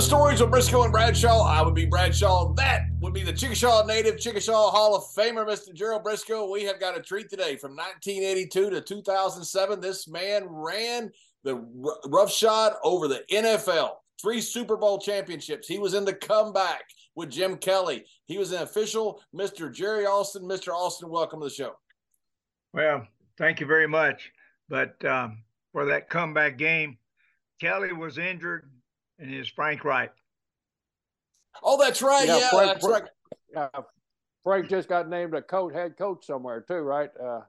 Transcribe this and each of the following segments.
Stories with Brisco and Bradshaw. I would be Bradshaw. That would be the Chickasha native, Chickasha Hall of Famer, Mr. Gerald Brisco. We have got a treat today from 1982 to 2007. This man ran the roughshod over the NFL, three Super Bowl championships. He was in the comeback with Jim Kelly. He was an official, Mr. Jerry Austin. Mr. Austin, welcome to the show. Well, thank you very much. But um, for that comeback game, Kelly was injured and is Frank Reich. Oh, that's right. Yeah, Frank, that's right. Frank, uh, Frank just got named a coach, head coach somewhere too, right? Uh,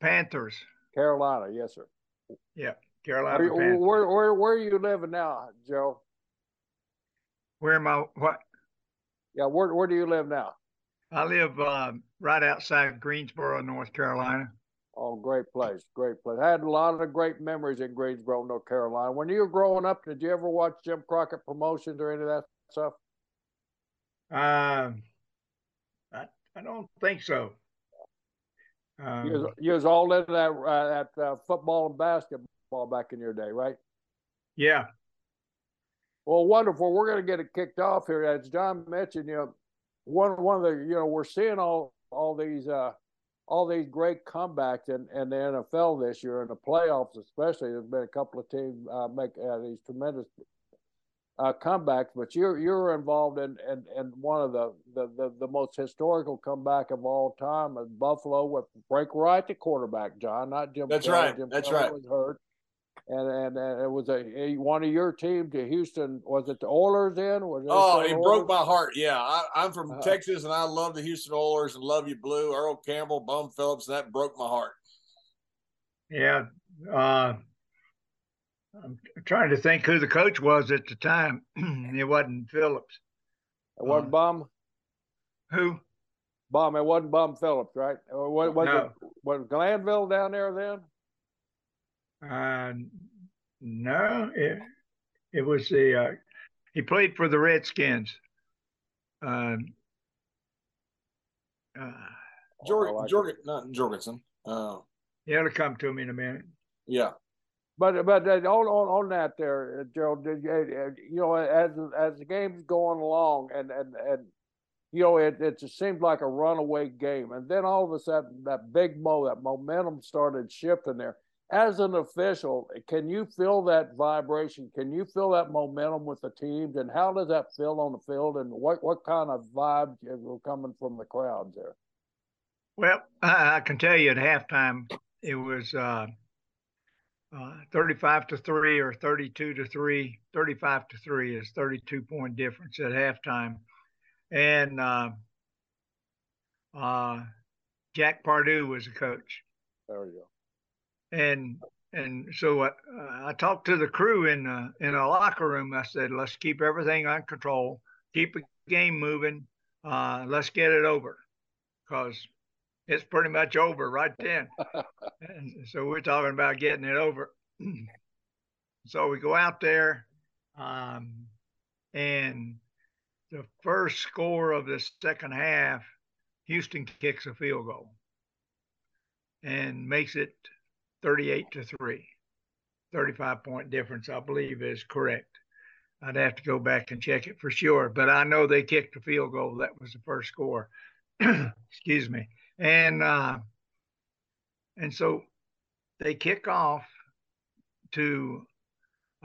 Panthers. Carolina, yes, sir. Yeah, Are Carolina you- Panthers. where, where, where are you living now, Joe? Where am I? What? Yeah, where, where do you live now? I live um, right outside Greensboro, North Carolina. Oh, great place, great place. I had a lot of great memories in Greensboro, North Carolina. When you were growing up, did you ever watch Jim Crockett promotions or any of that stuff? Um, I, I don't think so. Um, You was, you was all into that, uh, that uh, football and basketball back in your day, right? yeah, Well, wonderful. We're going to get it kicked off here. As John mentioned, you know, one one of the you know we're seeing all all these uh all these great comebacks in, in the NFL this year in the playoffs, especially. There's been a couple of teams uh, make uh, these tremendous uh, comebacks, but you're you're involved in, in, in one of the, the, the, the most historical comeback of all time at Buffalo with Frank Reich, the quarterback, John, not Jim. That's Kelly. right. Jim That's Kelly right. Was hurt and and, and it was a, a one of your team to Houston. Was it the Oilers? Then was it Oh, the it Oilers? broke my heart. Yeah, I, I'm from Uh-huh. Texas, and I love the Houston Oilers and love you blue. Earl Campbell, Bum Phillips, and that broke my heart. yeah. Uh, I'm trying to think who the coach was at the time. it wasn't Phillips. It wasn't Uh, Bum. Who? Bum. It wasn't Bum Phillips, right? Or was, was No. it was Glanville down there then? Uh, no, it, it was the uh, he played for the Redskins. Um, uh, Jorg, like it. Jorg, not Jorgensen. Uh, yeah it'll come to me in a minute. yeah. But but uh, on on, on that there, uh, Joe, you, uh, you know as as the game's going along and and and you know it it just seemed like a runaway game, and then all of a sudden that big mo that momentum started shifting there. As an official, can you feel that vibration? Can you feel that momentum with the teams, and how does that feel on the field? And what what kind of vibes were coming from the crowds there? Well, I, I can tell you at halftime it was uh, uh, 35 to 3 or 32 to 3. 35 to 3 is 32 point difference at halftime. And uh, uh, Jack Pardee was the coach. There you go. And and so I, I talked to the crew in the in a locker room. I said, "Let's keep everything under control, keep the game moving. Uh, let's get it over, because it's pretty much over right then." and so we're talking about getting it over. so we go out there, um, and the first score of the second half, Houston kicks a field goal and makes it 38 to 3. 35 point difference, I believe, is correct. I'd have to go back and check it for sure, but I know they kicked a field goal. That was the first score. Excuse me. And uh, and so they kick off to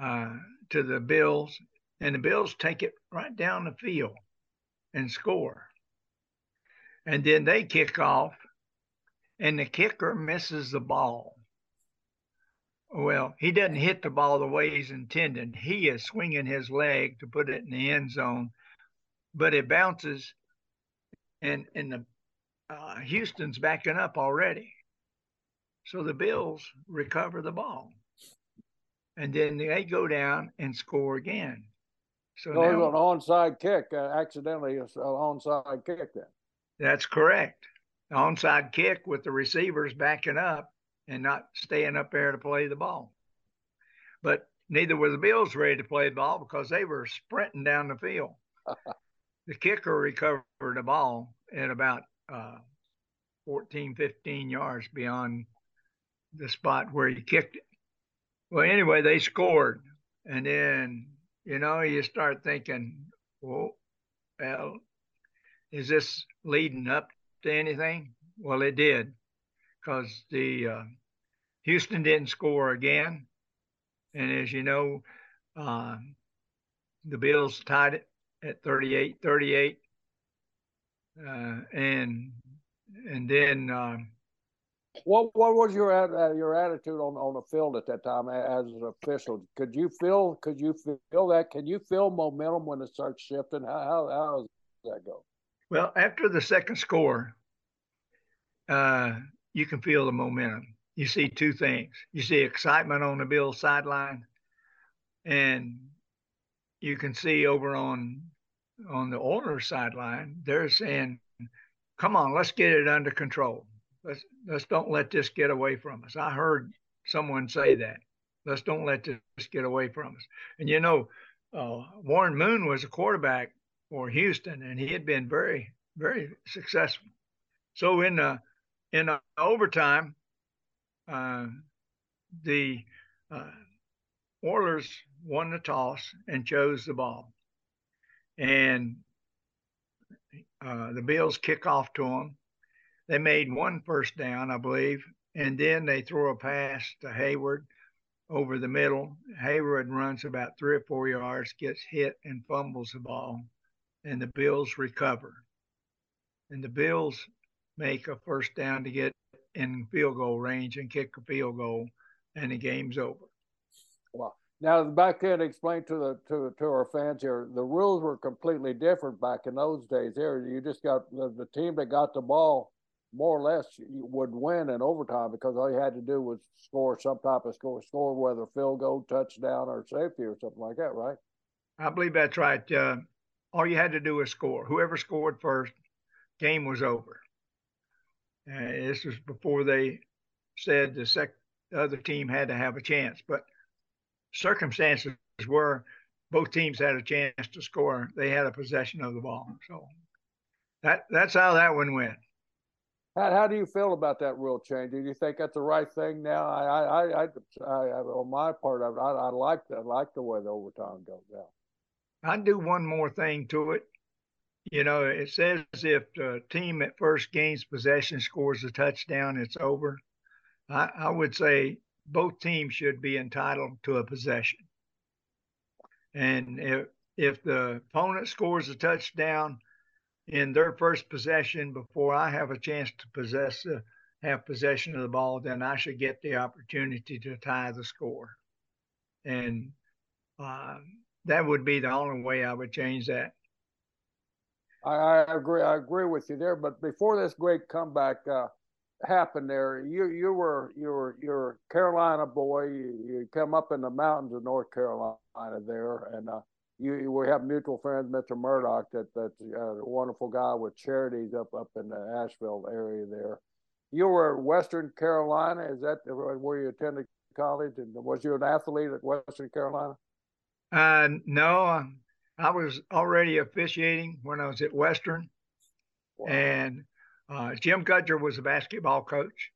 uh, to the Bills, and the Bills take it right down the field and score. And then they kick off, and the kicker misses the ball well, he doesn't hit the ball the way he's intended. He is swinging his leg to put it in the end zone, but it bounces, and and the uh, Houston's backing up already. So the Bills recover the ball, and then they go down and score again. So, now, it was an onside kick, uh, accidentally an onside kick. Then that's correct. Onside kick with the receivers backing up and not staying up there to play the ball. But neither were the Bills ready to play the ball because they were sprinting down the field. the kicker recovered the ball at about uh, 14, 15 yards beyond the spot where he kicked it. Well, anyway, they scored. And then, you know, you start thinking, well, well is this leading up to anything? Well, it did because the uh, Houston didn't score again. And as you know, uh, the Bills tied it at 38 38. Uh, and and then uh, what what was your uh, your attitude on on the field at that time as an official? Could you feel could you feel that? Can you feel momentum when it starts shifting? How how, how does that go? Well, after the second score, uh, you can feel the momentum. You see two things. You see excitement on the Bills sideline, and you can see over on on the Oilers sideline, they're saying, "Come on, let's get it under control. Let's let's don't let this get away from us." I heard someone say that. Let's don't let this get away from us. And you know, uh, Warren Moon was a quarterback for Houston, and he had been very very successful. So in the in overtime, uh, the uh, Oilers won the toss and chose the ball. And uh, the Bills kick off to them. They made one first down, I believe, and then they throw a pass to Hayward over the middle. Hayward runs about three or four yards, gets hit, and fumbles the ball, and the Bills recover. And the Bills make a first down to get in field goal range and kick a field goal, and the game's over. Wow. Now, back then, explain to the to, to our fans here, the rules were completely different back in those days. There, you just got the, the team that got the ball more or less would win in overtime because all you had to do was score some type of score, score whether field goal, touchdown, or safety or something like that, right? I believe that's right. Uh, all you had to do was score. Whoever scored first, game was over. Uh, this was before they said the sec- the other team had to have a chance, but circumstances were both teams had a chance to score. They had a possession of the ball, so that that's how that one went. How, how do you feel about that rule change? Do you think that's the right thing now? I, I, I, I, I on my part, I, I, I like I like the way the overtime goes now. I'd do one more thing to it. You know, it says if the team at first gains possession scores a touchdown, it's over. I, I would say both teams should be entitled to a possession. And if if the opponent scores a touchdown in their first possession before I have a chance to possess uh, have possession of the ball, then I should get the opportunity to tie the score. And uh, that would be the only way I would change that. I, I, agree. I agree with you there. But before this great comeback uh, happened, there you you were you were you're Carolina boy. You, you come up in the mountains of North Carolina there, and uh, you we have mutual friends, Mr. Murdoch, that that's a wonderful guy with charities up up in the Asheville area there. You were Western Carolina. Is that where you attended college? And was you an athlete at Western Carolina? Uh, no, I was already officiating when I was at Western, wow. and uh, Jim Gudger was a basketball coach,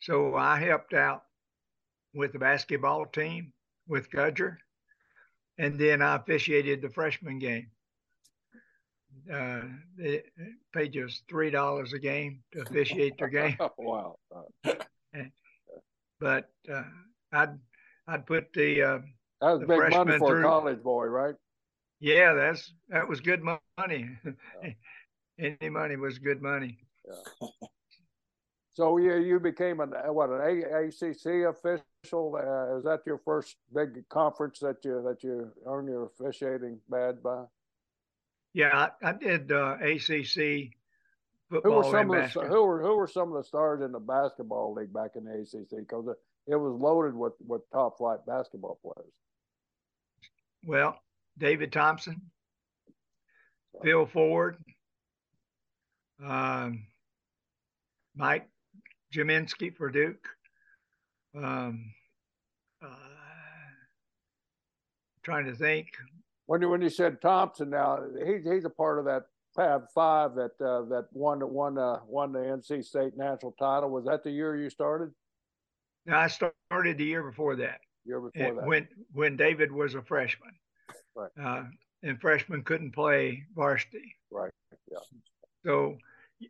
so I helped out with the basketball team with Gudger, and then I officiated the freshman game. Uh, they paid us three dollars a game to officiate their game. wow! but uh, I'd I'd put the uh, that was big money for through. a college boy, right? Yeah, that's that was good money. Yeah. Any money was good money. Yeah. So you you became an what an ACC official Uh, is that your first big conference that you that you earn your officiating badge by? Yeah, I, I did uh, ACC football. Who were some of the, who were who were some of the stars in the basketball league back in the ACC? Because it, it was loaded with with top flight basketball players. Well, David Thompson, Phil Ford, um, Mike Gminski for Duke. Um, uh, trying to think. When you when you said Thompson, now he's he's a part of that Fab Five that uh, that won won uh, won the NC State national title. Was that the year you started? No, I started the year before that. Year before that. When when David was a freshman. Right. Uh, and freshmen couldn't play varsity. Right. Yeah. So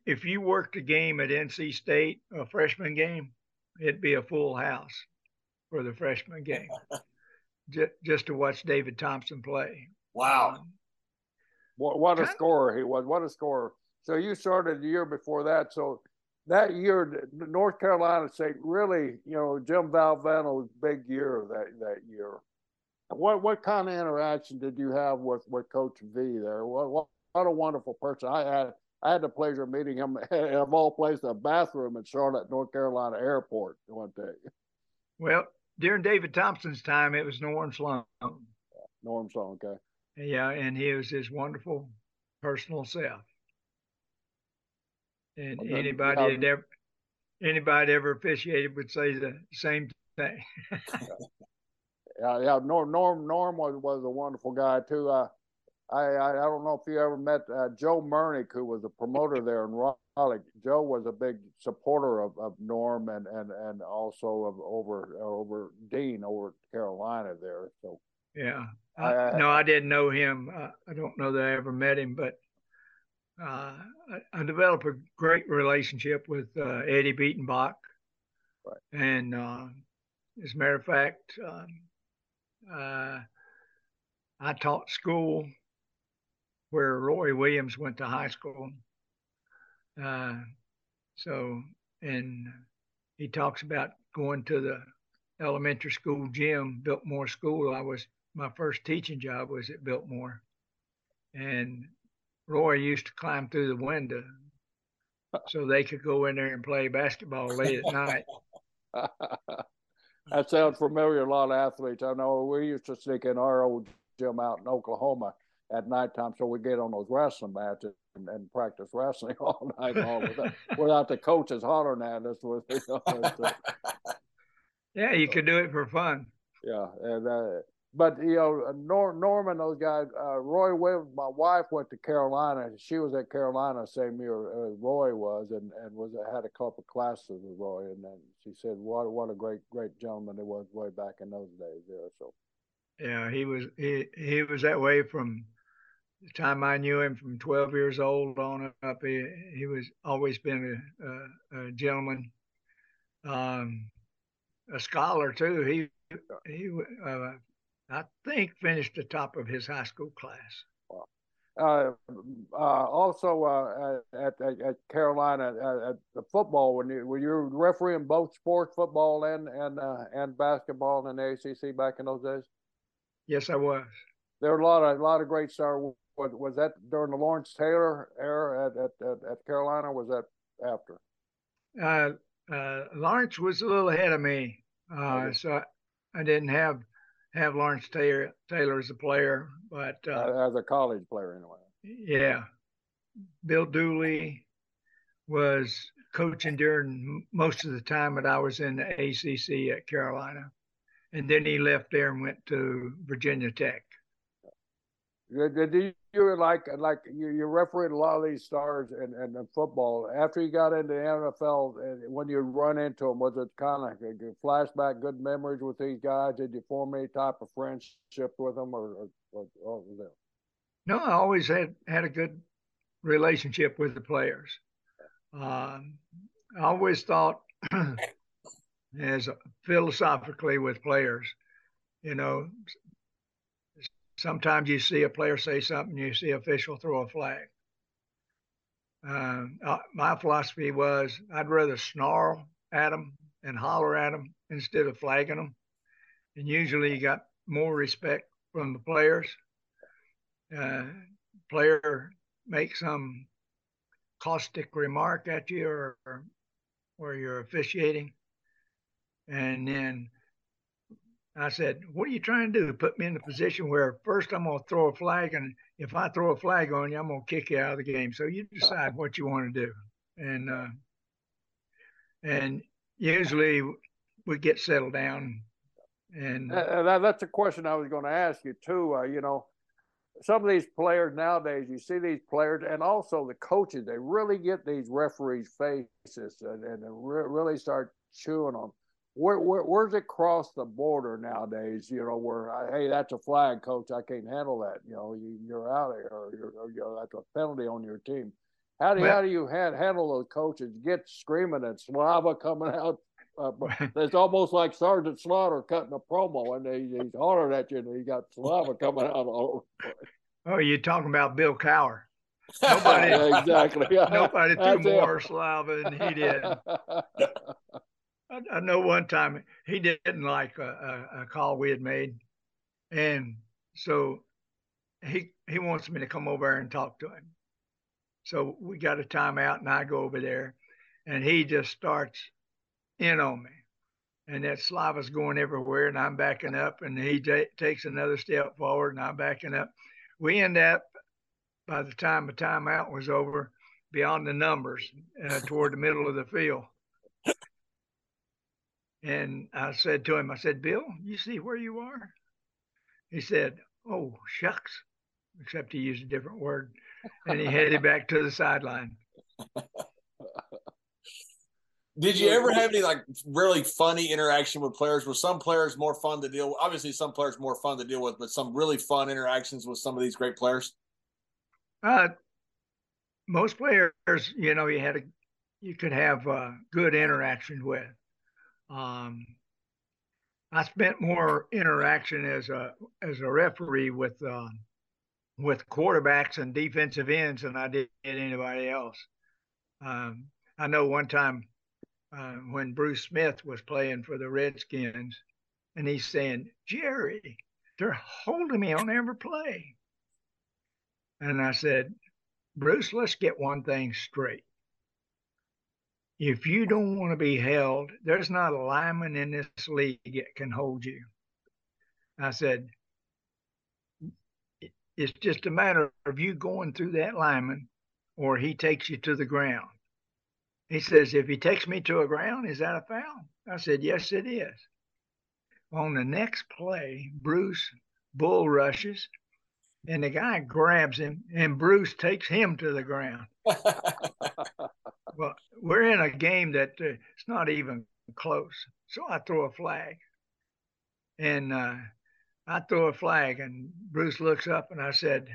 if you worked a game at NC State, a freshman game, it'd be a full house for the freshman game, just, just to watch David Thompson play. Wow. Um, what, what a scorer he was. What a scorer. So you started the year before that. So that year, North Carolina State really, you know, Jim Valvano's big year that, that year. What what kind of interaction did you have with, with Coach V there? What, what, what a wonderful person. I had I had the pleasure of meeting him of all places, a bathroom at Charlotte, North Carolina Airport one day. Well, during David Thompson's time, it was Norm Sloan. Norm Sloan, okay. Yeah, and he was his wonderful personal self. And well, anybody that ever anybody ever officiated would say the same thing. yeah, yeah. Norm Norm Norm was was a wonderful guy too. Uh, I, I, I don't know if you ever met uh, Joe Murnick, who was a promoter there in Raleigh. Joe was a big supporter of, of Norm and, and, and also of over over Dean over Carolina there. So yeah, I, no, I didn't know him. Uh, I don't know that I ever met him, but uh, I, I, developed a great relationship with uh, Eddie Biedenbach. Right. And uh, as a matter of fact, um, uh, I taught school where Roy Williams went to high school. Uh, so, and he talks about going to the elementary school gym, Biltmore School. I was my first teaching job was at Biltmore, and Roy used to climb through the window so they could go in there and play basketball late at night. that sounds familiar. To a lot of athletes I know. We used to sneak in our old gym out in Oklahoma at nighttime, so we get on those wrestling mats and, and practice wrestling all night long without, without the coaches hollering at us. With, you know, yeah, you could do it for fun. Yeah, and uh, but you know, Nor- Norman, those guys, uh, Roy Williams, my wife went to Carolina. She was at Carolina same year uh, Roy was, and and was had a couple of classes with Roy, and then she said, "What what a great great gentleman he was way back in those days." There, so. Yeah, he was he he was that way from the time I knew him, from 12 years old on up. He he was always been a, a, a gentleman, um, a scholar too. He he uh, I think finished the top of his high school class. Uh, uh, also uh, at, at, at, Carolina uh, at the football when you were you refereeing both sports, football and and uh, and basketball in the ACC back in those days. Yes, I was. There were a lot of a lot of great stars. Was, was that during the Lawrence Taylor era at at, at, at Carolina? was that after? Lawrence was a little ahead of me, okay. so I, I didn't have have Lawrence Taylor, Taylor as a player, but uh, as a college player anyway. Yeah, Bill Dooley was coaching during most of the time that I was in the ACC at Carolina, and then he left there and went to Virginia Tech. Did you like like you, you refereed a lot of these stars in, in football after you got into the NFL and when you run into them was it kind of a flashback good memories with these guys did you form any type of friendship with them or, or, or? No, I always had had a good relationship with the players. Um, I always thought as philosophically with players, you know, sometimes you see a player say something, you see official throw a flag. Uh, uh, my philosophy was I'd rather snarl at them and holler at them instead of flagging them. And usually you got more respect from the players. Uh, player makes some caustic remark at you or, or you're officiating. And then I said, What are you trying to do? Put me in a position where first I'm going to throw a flag, and if I throw a flag on you, I'm going to kick you out of the game. So you decide what you want to do. And, uh, and usually we get settled down. And uh, that's a question I was going to ask you too. Uh, you know, some of these players nowadays, you see these players and also the coaches, they really get these referees' faces and, and re- really start chewing them. Where, where, where's it cross the border nowadays? You know, where hey, that's a flag, coach. I can't handle that. You know, you, are out of here, or, you're, or, you know, that's a penalty on your team. How do well, how do you handle those coaches? Get screaming and Slava coming out. Uh, it's almost like Sergeant Slaughter cutting a promo, and he, he's hollering at you, and he got Slava coming out all over. Oh, you're talking about Bill Cowher. Nobody, exactly. nobody threw more Slava than he did. I, know one time he didn't like a, a, a, call we had made, and so he he wants me to come over and talk to him. So we got a timeout, and I go over there, and he just starts in on me, and that Slava's going everywhere, and I'm backing up, and he takes another step forward, and I'm backing up. We end up by the time the timeout was over, beyond the numbers, uh, toward the middle of the field. And I said to him, I said, Bill, you see where you are? He said, Oh, shucks, except he used a different word. And he headed back to the sideline. Did you ever have any like really funny interaction with players? Were some players more fun to deal with? Obviously, some players more fun to deal with, but some really fun interactions with some of these great players. Uh, most players, you know, you had a, you could have uh, good interaction with. Um, I spent more interaction as a as a referee with uh, with quarterbacks and defensive ends than I did anybody else. Um, I know one time uh, when Bruce Smith was playing for the Redskins, and he's saying, "Jerry, they're holding me on every play," and I said, "Bruce, let's get one thing straight if you don't want to be held, there's not a lineman in this league that can hold you. I said, it's just a matter of you going through that lineman or he takes you to the ground. He says, if he takes me to a ground, is that a foul? I said, yes, it is. On the next play, Bruce bull rushes and the guy grabs him and Bruce takes him to the ground. well, we're in a game that uh, it's not even close. So I throw a flag, and uh, I throw a flag, and Bruce looks up, and I said,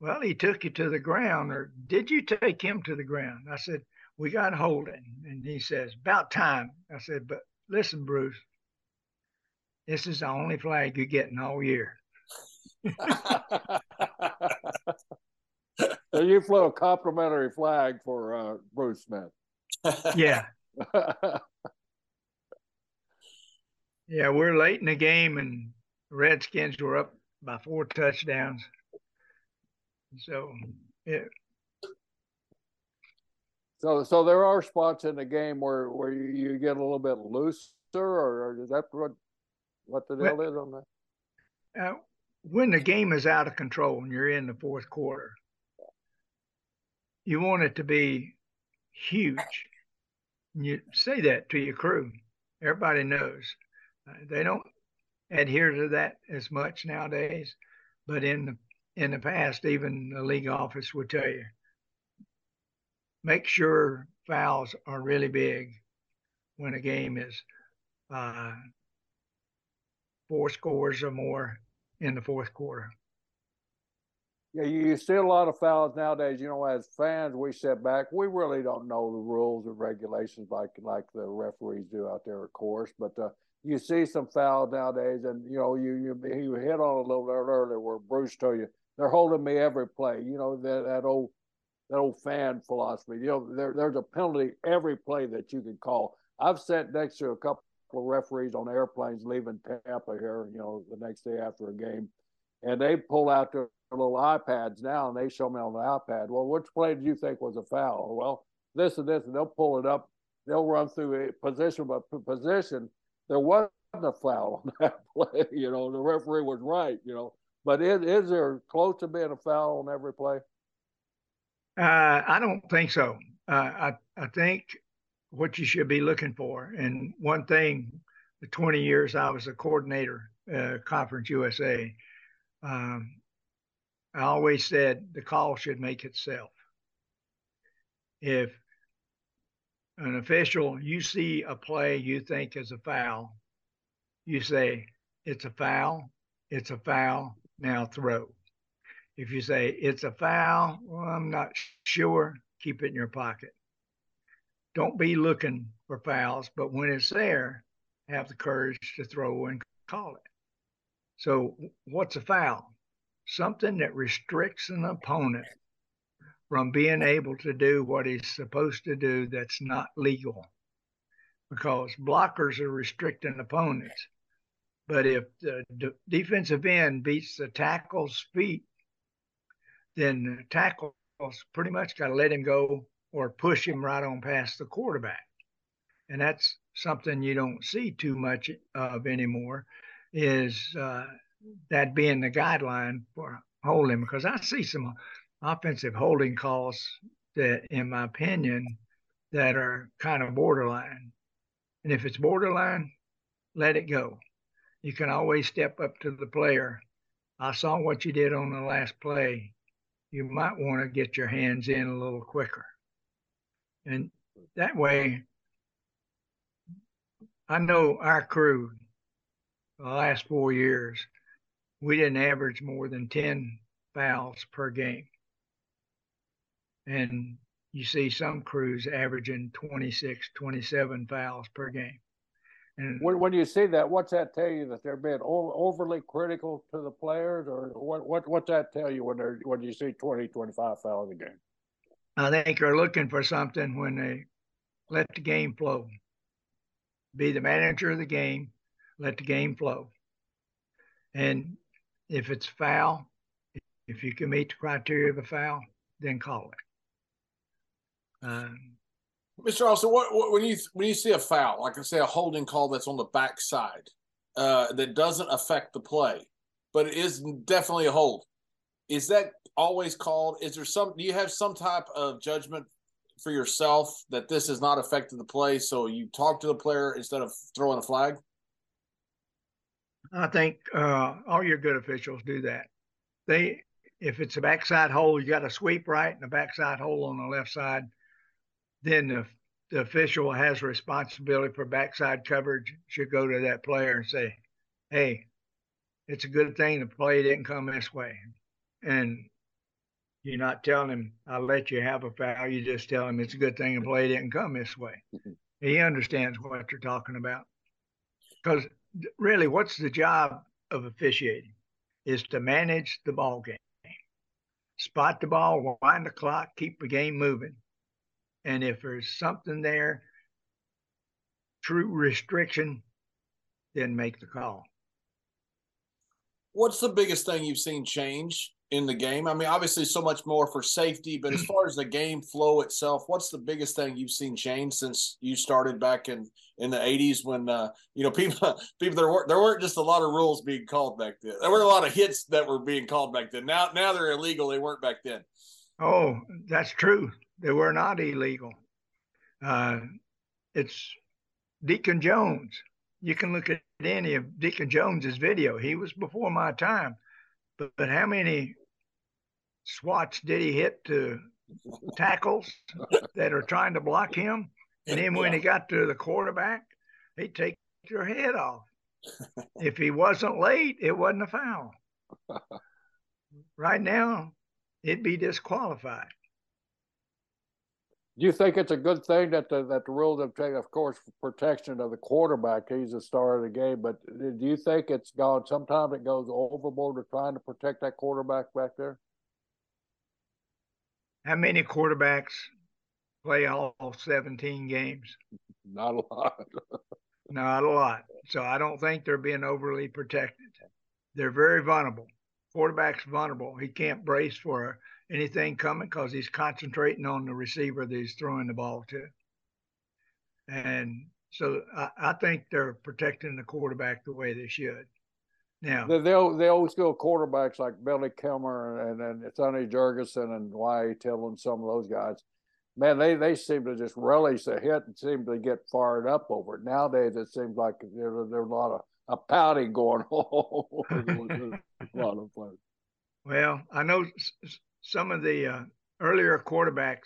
"Well, he took you to the ground, or did you take him to the ground?" I said, "We got holding," and he says, "About time." I said, "But listen, Bruce, this is the only flag you're getting all year." so you flew a complimentary flag for uh, Bruce Smith. yeah. yeah, we're late in the game, and Redskins were up by four touchdowns. So, yeah. So, so there are spots in the game where where you, you get a little bit looser, or, or is that what what the deal well, is on that? Uh, when the game is out of control and you're in the fourth quarter, you want it to be huge. You say that to your crew. Everybody knows. Uh, they don't adhere to that as much nowadays, but in the in the past, even the league office would tell you make sure fouls are really big when a game is uh, four scores or more in the fourth quarter. Yeah, you see a lot of fouls nowadays. You know, as fans, we sit back. We really don't know the rules or regulations like like the referees do out there, of course. But uh, you see some fouls nowadays, and you know, you you you hit on a little earlier where Bruce told you they're holding me every play. You know that that old that old fan philosophy. You know, there, there's a penalty every play that you can call. I've sat next to a couple of referees on airplanes leaving Tampa here, you know, the next day after a game, and they pull out their little iPads now and they show me on the iPad. Well, which play did you think was a foul? Well, this and this, and they'll pull it up. They'll run through a position by position. There wasn't a foul on that play. You know, the referee was right. You know, but is, is there close to being a foul on every play? Uh, I don't think so. Uh, I I think what you should be looking for, and one thing, the 20 years I was a coordinator, uh, Conference USA, um, I always said the call should make itself. If an official, you see a play you think is a foul, you say, it's a foul, it's a foul, now throw. If you say it's a foul, well, I'm not sure, keep it in your pocket. Don't be looking for fouls, but when it's there, have the courage to throw and call it. So, what's a foul? Something that restricts an opponent from being able to do what he's supposed to do that's not legal. Because blockers are restricting opponents. But if the de- defensive end beats the tackle's feet, then the tackle's pretty much got to let him go or push him right on past the quarterback. And that's something you don't see too much of anymore is uh, that being the guideline for holding because I see some offensive holding calls that, in my opinion, that are kind of borderline. And if it's borderline, let it go you can always step up to the player. I saw what you did on the last play. You might want to get your hands in a little quicker. And that way, I know our crew, the last four years, we didn't average more than 10 fouls per game. And you see some crews averaging 26, 27 fouls per game. And when, when you see that, what's that tell you that they're being over, overly critical to the players, or what? What what's that tell you when they're when you see 20, 25 fouls a game? I think they're looking for something when they let the game flow. Be the manager of the game, let the game flow. And if it's foul, if you can meet the criteria of a foul, then call it. Um, Mr. Austin, what, what, when you when you see a foul, like I say, a holding call that's on the backside, uh, that doesn't affect the play, but it is definitely a hold. Is that always called? Is there some? Do you have some type of judgment for yourself that this has not affected the play, so you talk to the player instead of throwing a flag? I think uh, all your good officials do that. They, if it's a backside hole, you got a sweep right and a backside hole on the left side then the, the official has responsibility for backside coverage should go to that player and say, hey, it's a good thing the play didn't come this way. And you're not telling him, I'll let you have a foul. You just tell him it's a good thing the play didn't come this way. he understands what you're talking about. Because really, what's the job of officiating? Is to manage the ball game, spot the ball, wind the clock, keep the game moving. And if there's something there, true restriction, then make the call. What's the biggest thing you've seen change in the game? I mean, obviously, so much more for safety, but as far as the game flow itself, what's the biggest thing you've seen change since you started back in in the '80s when uh, you know people people there weren't there weren't just a lot of rules being called back then. There were a lot of hits that were being called back then. Now now they're illegal. They weren't back then. Oh, that's true. They were not illegal. Uh, it's Deacon Jones. You can look at any of Deacon Jones's video. He was before my time, but, but how many swats did he hit to tackles that are trying to block him? And then when he got to the quarterback, he'd take your head off. if he wasn't late, it wasn't a foul. Right now, it'd be disqualified. Do you think it's a good thing that the, that the rules have taken, of course, protection of the quarterback? He's the star of the game, but do you think it's gone? Sometimes it goes overboard to trying to protect that quarterback back there. How many quarterbacks play all 17 games. Not a lot. Not a lot. So I don't think they're being overly protected. They're very vulnerable. Quarterback's vulnerable. He can't brace for anything coming because he's concentrating on the receiver that he's throwing the ball to. And so I, I think they're protecting the quarterback the way they should. Now they they, they always go quarterbacks like Billy Kilmer and and Sonny Jurgensen and Y.A. Tittle and some of those guys. Man, they, they seem to just relish the hit and seem to get fired up over it. Nowadays, it seems like there, there's a lot of a pouting going on. a lot of fun. Well, I know some of the uh, earlier quarterbacks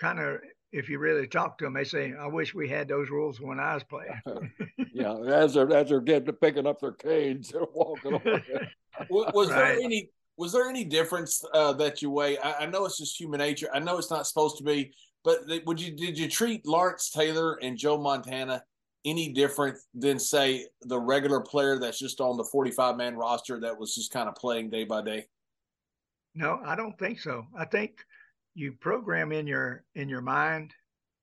kind of if you really talk to them, they say, "I wish we had those rules when I was playing." yeah, as they're as they're getting picking up their canes, they're walking away. was, right. there any was there any difference uh, that you weigh? I, I, know it's just human nature. I know it's not supposed to be, but would you did you treat Lawrence Taylor and Joe Montana any different than say the regular player that's just on the forty five man roster that was just kind of playing day by day? No, I don't think so. I think you program in your in your mind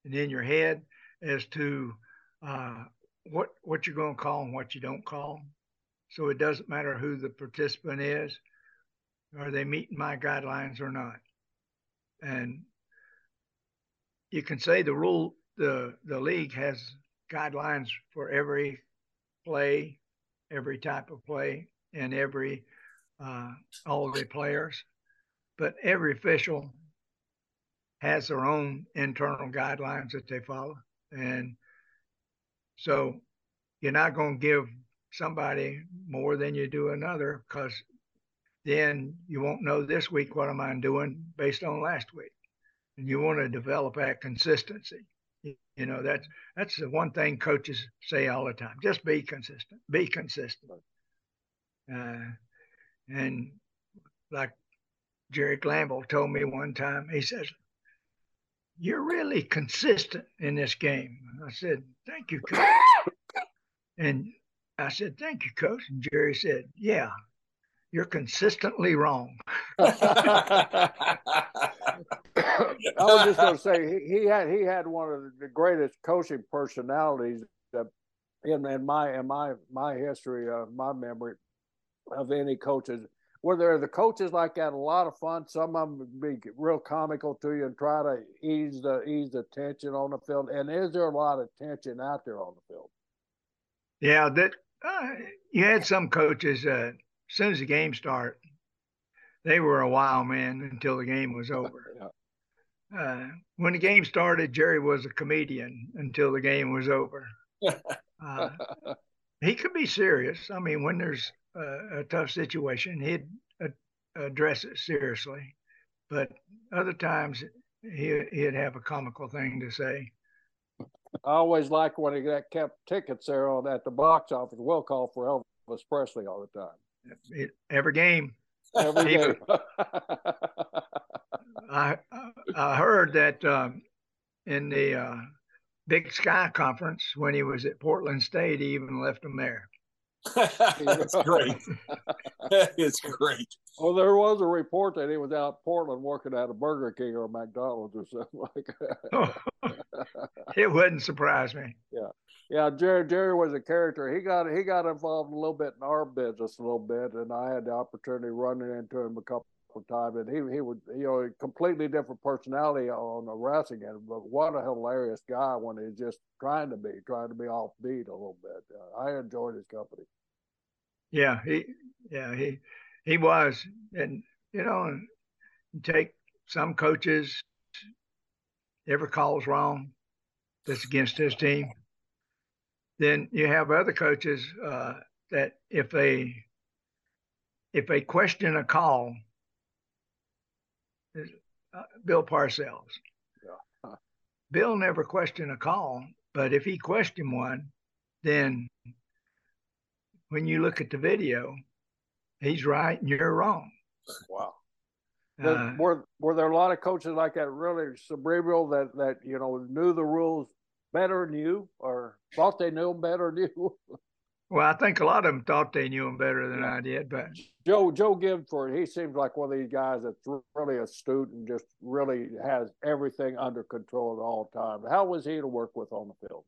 and in your head as to uh, what what you're going to call and what you don't call. So it doesn't matter who the participant is, are they meeting my guidelines or not? And you can say the rule the the league has guidelines for every play, every type of play, and every uh, all the players, but every official has their own internal guidelines that they follow. And so you're not going to give somebody more than you do another because then you won't know this week what am I doing based on last week. And you want to develop that consistency. You know, that's that's the one thing coaches say all the time. Just be consistent. Be consistent. Uh, and like Jerry Glanville told me one time, he says, you're really consistent in this game. I said, Thank you, coach. and I said, Thank you, coach. And Jerry said, Yeah, you're consistently wrong. I was just going to say he, he, had he had one of the greatest coaching personalities in, in my in my my history of my memory of any coaches were there the coaches like that a lot of fun. Some of them would be real comical to you and try to ease the ease the tension on the field. And is there a lot of tension out there on the field? Yeah that uh, you had some coaches uh, as soon as the game started they were a wild man until the game was over. Yeah. uh, when the game started jerry was a comedian until the game was over. Uh, he could be serious. I mean when there's a, a tough situation, he'd address it seriously. But other times, he, he'd have a comical thing to say. I always liked when he got kept tickets there on at the box office. We'll call for Elvis Presley all the time. It, every game. Every game. I I heard that um, in the uh, Big Sky Conference when he was at Portland State, he even left them there. That's great. it's great. Well, there was a report that he was out Portland working at a Burger King or McDonald's or something like that. it wouldn't surprise me. Yeah, yeah. Jerry Jerry was a character. He got he got involved a little bit in our business a little bit, and I had the opportunity running into him a couple of times, and he he would you know a completely different personality on the wrestling end, but what a hilarious guy when he's just trying to be trying to be offbeat a little bit. Uh, I enjoyed his company. Yeah, he yeah he he was, and you know, take some coaches, every call's wrong that's against his team. Then you have other coaches uh, that if they if they question a call uh, Bill Parcells. Yeah. Bill never questioned a call, but if he questioned one, then when you look at the video, he's right and you're wrong. Wow. Uh, were were there a lot of coaches like that really cerebral that that you know knew the rules better than you or thought they knew them better than you? Well, I think a lot of them thought they knew him better than I did, but Joe Joe Gibbsford, he seems like one of these guys that's really astute and just really has everything under control at all times. How was he to work with on the field?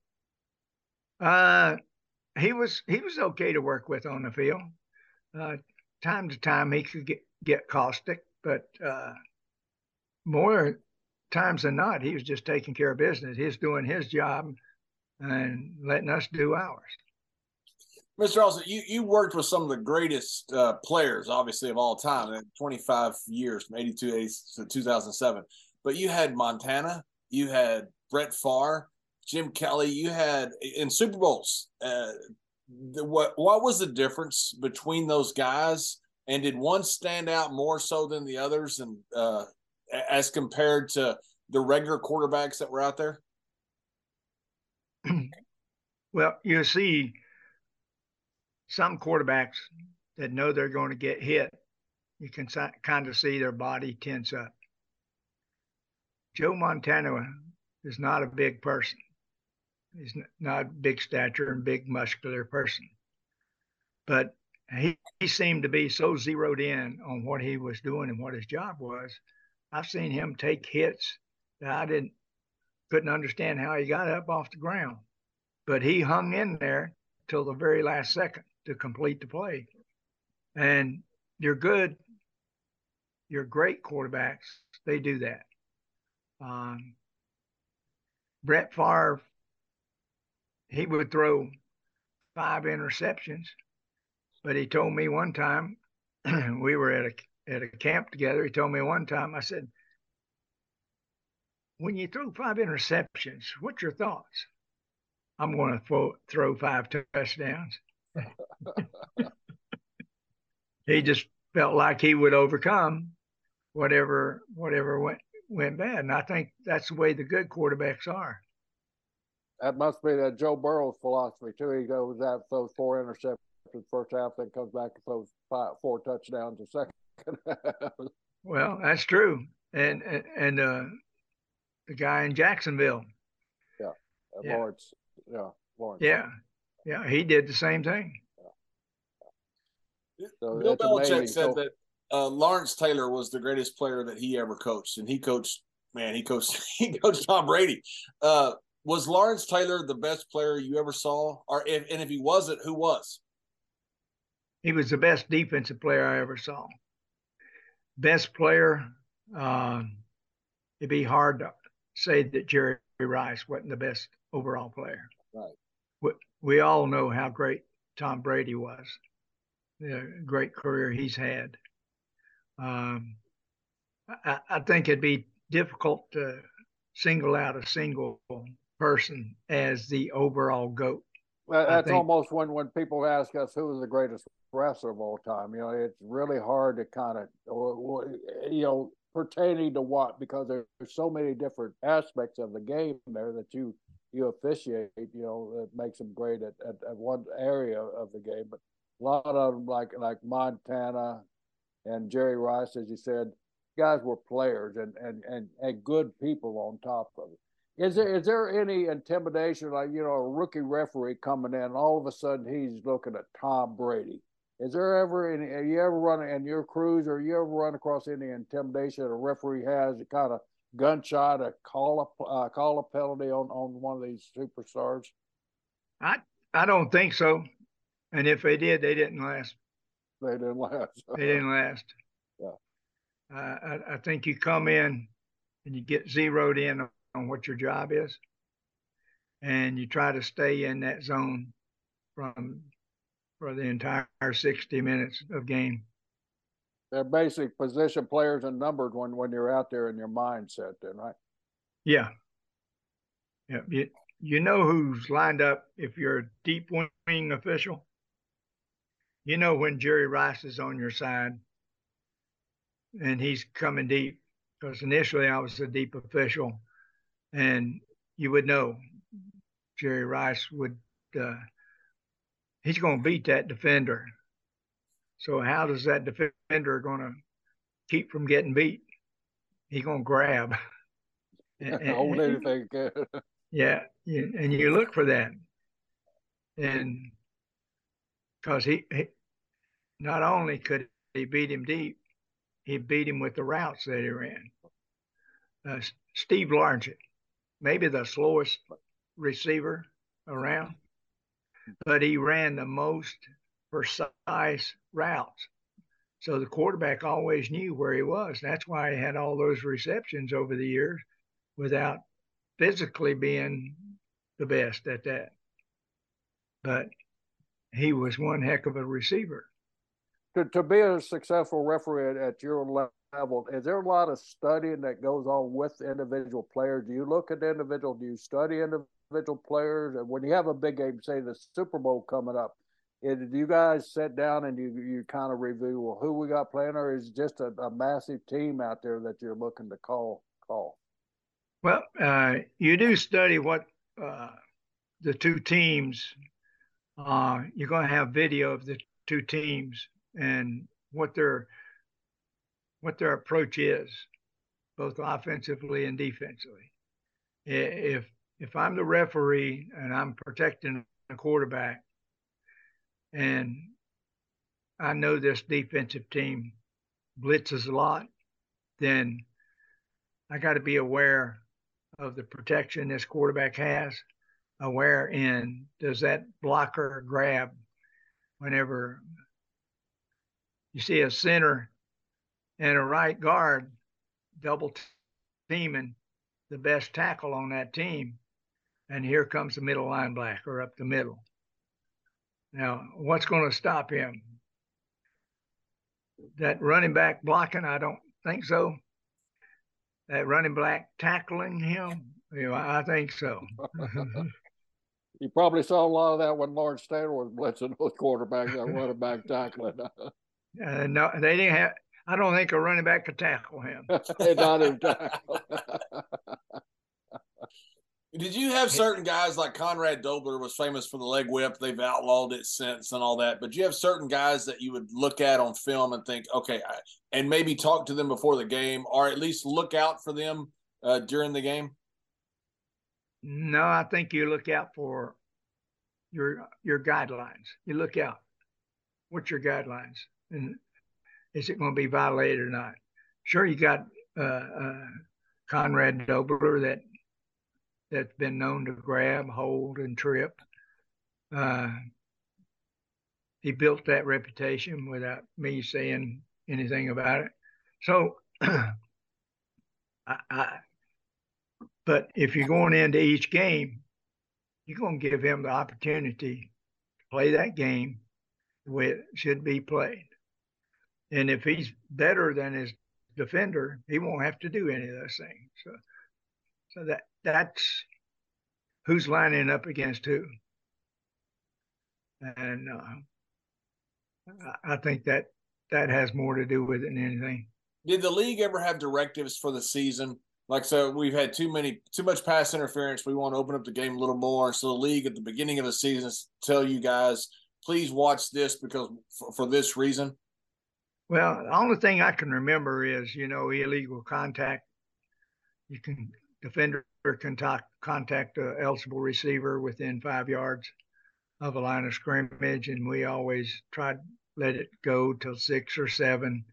Uh, he was he was okay to work with on the field. Uh, time to time he could get get caustic, but uh, more times than not, he was just taking care of business. He's doing his job and letting us do ours. Mr. Olson, you, you worked with some of the greatest uh, players, obviously, of all time in 25 years, from 82 to 2007. But you had Montana, you had Brett Favre, Jim Kelly, you had in Super Bowls. Uh, the, what what was the difference between those guys, and did one stand out more so than the others, and uh, as compared to the regular quarterbacks that were out there? well, you see some quarterbacks that know they're going to get hit, you can kind of see their body tense up. Joe Montana is not a big person. He's not big stature and big muscular person. But he, he seemed to be so zeroed in on what he was doing and what his job was. I've seen him take hits that I didn't couldn't understand how he got up off the ground. But he hung in there till the very last second to complete the play. And you're good, you're great quarterbacks. They do that. Um, Brett Favre, he would throw five interceptions, but he told me one time we were at a at a camp together. He told me one time, I said, "When you throw five interceptions, what's your thoughts?" I'm going to throw five touchdowns. he just felt like he would overcome whatever whatever went went bad. And I think that's the way the good quarterbacks are. That must be that Joe Burrow's philosophy too. He goes out throws four interceptions first half, then comes back and throws five, four touchdowns the second. well, that's true. And and, and uh, the guy in Jacksonville. Yeah, yeah. Lawrence. Yeah, Lawrence. Yeah, yeah, he did the same thing. So Bill Belichick said that uh, Lawrence Taylor was the greatest player that he ever coached, and he coached. Man, he coached. He coached Tom Brady. Uh, was Lawrence Taylor the best player you ever saw, or if, and if he wasn't, who was? He was the best defensive player I ever saw. Best player. Uh, it'd be hard to say that Jerry Rice wasn't the best overall player. Right we all know how great Tom Brady was, the great career he's had. Um, I, I, think it'd be difficult to single out a single person as the overall GOAT. Well, that's almost when, when people ask us who is the greatest wrestler of all time. You know, it's really hard to kind of, you know, pertaining to what, because there's so many different aspects of the game there that you you officiate, you know, it makes them great at, at, at, one area of the game. But a lot of them, like like Montana and Jerry Rice, as you said, guys were players and and and, and good people on top of it. Is there is there any intimidation, like you know, a rookie referee coming in, all of a sudden he's looking at Tom Brady? Is there ever any? Have you ever run in your crews, or you ever run across any intimidation that a referee has that kind of gunshot, a call a uh, call a penalty on on one of these superstars? I I don't think so. And if they did, they didn't last. They didn't last. they didn't last. Yeah. Uh, I, I think you come in and you get zeroed in on what your job is, and you try to stay in that zone from for the entire 60 minutes of game they're basic position players and numbers when when you're out there in your mindset then right? Yeah. Yeah you, you know who's lined up if you're a deep wing official? You know when jerry rice is on your side and he's coming deep because initially i was a deep official and you would know jerry rice would uh, he's going to beat that defender so how does that defender going to keep from getting beat? He going to grab. and, Hold anything. yeah, and you look for that. And because he, he not only could he beat him deep, he beat him with the routes that he ran. Uh, Steve Largent, maybe the slowest receiver around, but he ran the most precise routes. So the quarterback always knew where he was. That's why he had all those receptions over the years without physically being the best at that. But he was one heck of a receiver. To, to be a successful referee at, your level, is there a lot of studying that goes on with individual players? Do you look at the individual? Do you study individual players? And when you have a big game, say the Super Bowl coming up, do you guys sit down and you you kind of review well, who we got playing, or is just a, a, massive team out there that you're looking to call call? Well, uh, you do study what uh, the two teams. Uh, you're going to have video of the two teams and what their what their approach is, both offensively and defensively. If if I'm the referee and I'm protecting a quarterback, and I know this defensive team blitzes a lot, then I got to be aware of the protection this quarterback has, aware in does that blocker grab whenever you see a center and a right guard double teaming the best tackle on that team, and here comes the middle linebacker up the middle. Now, what's going to stop him? That running back blocking, I don't think so. That running back tackling him, you know, I think so. you probably saw a lot of that when Lawrence Taylor was blitzing those quarterbacks, that running back tackling. uh, no, they didn't have. I don't think a running back could tackle him. not even tackle. Did you have certain guys like Conrad Dobler was famous for the leg whip? They've outlawed it since and all that. But you have certain guys that you would look at on film and think, okay, and maybe talk to them before the game, or at least look out for them uh, during the game. No, I think you look out for your your guidelines. You look out. What's your guidelines, and is it going to be violated or not? Sure, you got uh, uh, Conrad Dobler that that's been known to grab, hold, and trip. Uh, he built that reputation without me saying anything about it. So, I, I, but if you're going into each game, you're going to give him the opportunity to play that game the way it should be played. And if he's better than his defender, he won't have to do any of those things. So, so that that's who's lining up against who. And uh, I think that that has more to do with it than anything. Did the league ever have directives for the season? Like so, we've had too many, too much pass interference. We want to open up the game a little more. So the league at the beginning of the season tell you guys, please watch this because for, for this reason. Well, the only thing I can remember is, you know, illegal contact. You can defender talk, contact a eligible receiver within five yards of a line of scrimmage, and we always tried let it go till six or seven.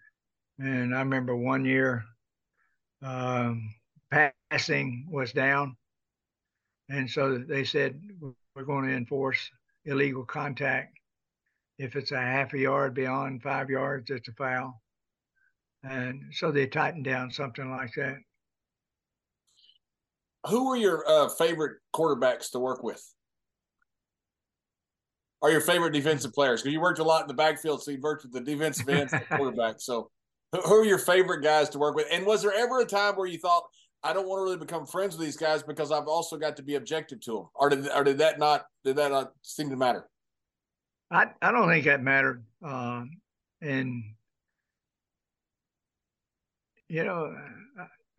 And I remember one year, um, passing was down, and so they said we're going to enforce illegal contact. If it's a half a yard beyond five yards, it's a foul. And so they tightened down something like that who were your uh, favorite quarterbacks to work with? Are your favorite defensive players? Because you worked a lot in the backfield, so you worked with the defensive ends and the quarterback. So, who are your favorite guys to work with? And was there ever a time where you thought, I don't want to really become friends with these guys because I've also got to be objective to them, or did or did that not did that not seem to matter? I I don't think that mattered, um, and you know,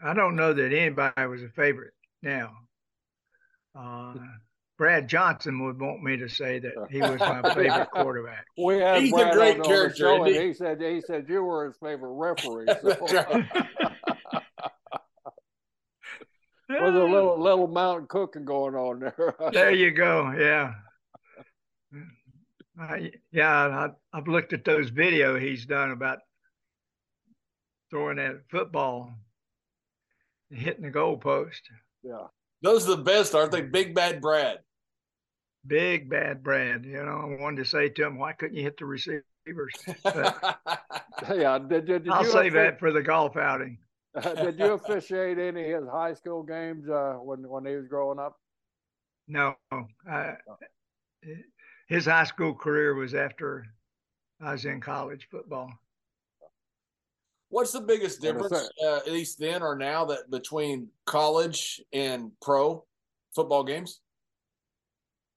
I don't know that anybody was a favorite now. Uh, Brad Johnson would want me to say that he was my favorite quarterback. We had He's Brad a great character. He? he? said he said you were his favorite referee. So. There's a little little mountain cooking going on there. there you go. Yeah. Uh, yeah, I, have looked at those video he's done about throwing that football, hitting the goalpost. Yeah, those are the best, aren't they? Big Bad Brad. Big Bad Brad. You know, I wanted to say to him, why couldn't you hit the receivers? But, yeah, did, did, did I'll save that for the golf outing. did you officiate any of his high school games uh, when when he was growing up? No, I, his high school career was after I was in college football. What's the biggest difference, uh, at least then or now, that between college and pro football games?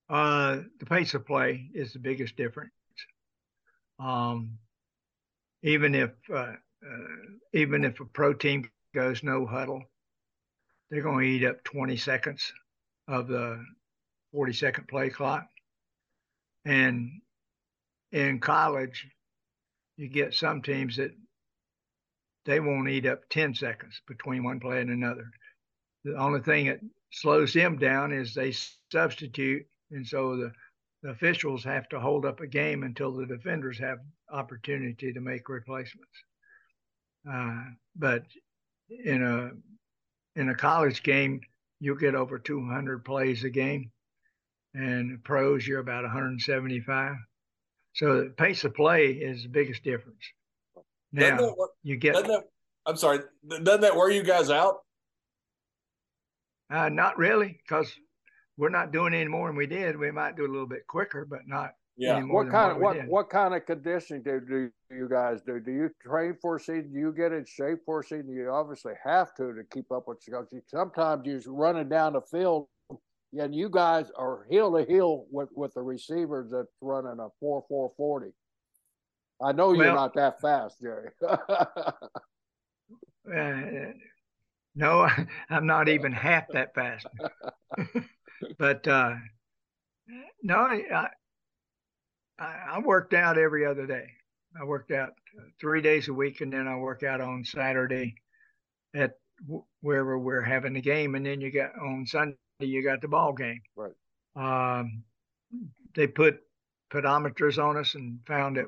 Uh, the pace of play is the biggest difference. Um, even if uh, uh, even if a pro team goes no huddle, they're going to eat up 20 seconds of the 40 second play clock. And in college, you get some teams that they won't eat up 10 seconds between one play and another. The only thing that slows them down is they substitute. And so the, the officials have to hold up a game until the defenders have opportunity to make replacements. Uh, but in a in a college game, you'll get over 200 plays a game, and pros you're about 175. So the pace of play is the biggest difference. Now that, you get. That, I'm sorry. Doesn't that wear you guys out? Uh, not really, because we're not doing any more than we did. We might do a little bit quicker, but not. Yeah. What kind of what what kind of conditioning do, do you guys do? Do you train for a season? Do you get in shape for a season? You obviously have to to keep up with you. Sometimes you're running down the field, and you guys are heel to heel with with the receivers that's running a four four forty. I know you're not that fast, Jerry. uh, no, I'm not even half that fast. but uh, no, I, I, worked out every other day. I worked out three days a week, and then I work out on Saturday at wherever we're having the game, and then you got on Sunday you got the ball game. Right. Um, they put pedometers on us and found that